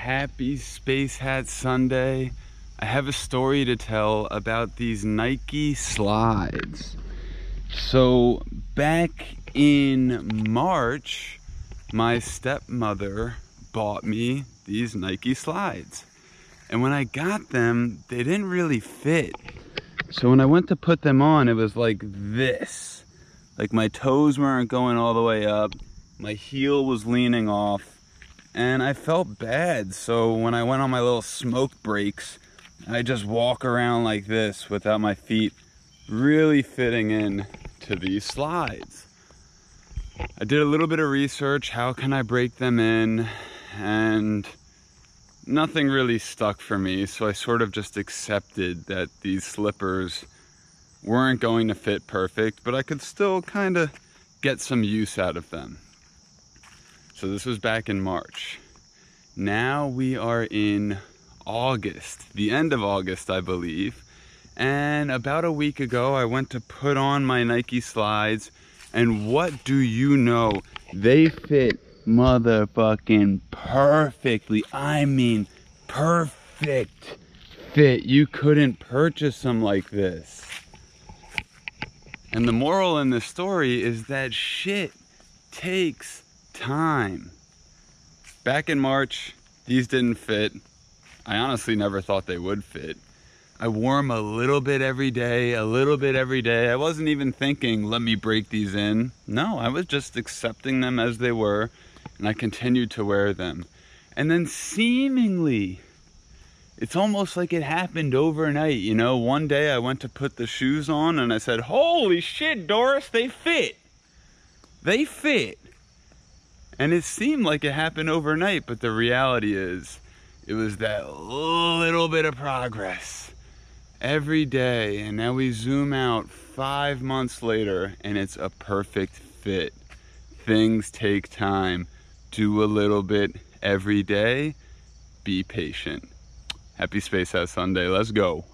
Happy Space Hat Sunday. I have a story to tell about these Nike slides. So, back in March, my stepmother bought me these Nike slides. And when I got them, they didn't really fit. So when I went to put them on, it was like this. Like my toes weren't going all the way up. My heel was leaning off and I felt bad. So when I went on my little smoke breaks, I just walk around like this without my feet really fitting in to these slides. I did a little bit of research, how can I break them in? And nothing really stuck for me, so I sort of just accepted that these slippers weren't going to fit perfect, but I could still kind of get some use out of them. So this was back in March. Now we are in August, the end of August, I believe. And about a week ago, I went to put on my Nike slides. And what do you know? They fit motherfucking perfectly. I mean, perfect fit. You couldn't purchase them like this. And the moral in the story is that shit takes time. Back in March, these didn't fit. I honestly never thought they would fit. I wore them a little bit every day, a little bit every day. I wasn't even thinking, let me break these in. No, I was just accepting them as they were, and I continued to wear them. And then seemingly, it's almost like it happened overnight. You know, one day I went to put the shoes on and I said, Holy shit, Doris, they fit. They fit. And it seemed like it happened overnight, but the reality is it was that little bit of progress every day. And now we zoom out five months later and it's a perfect fit. Things take time. Do a little bit every day. Be patient. Happy Space Hat Sunday. Let's go.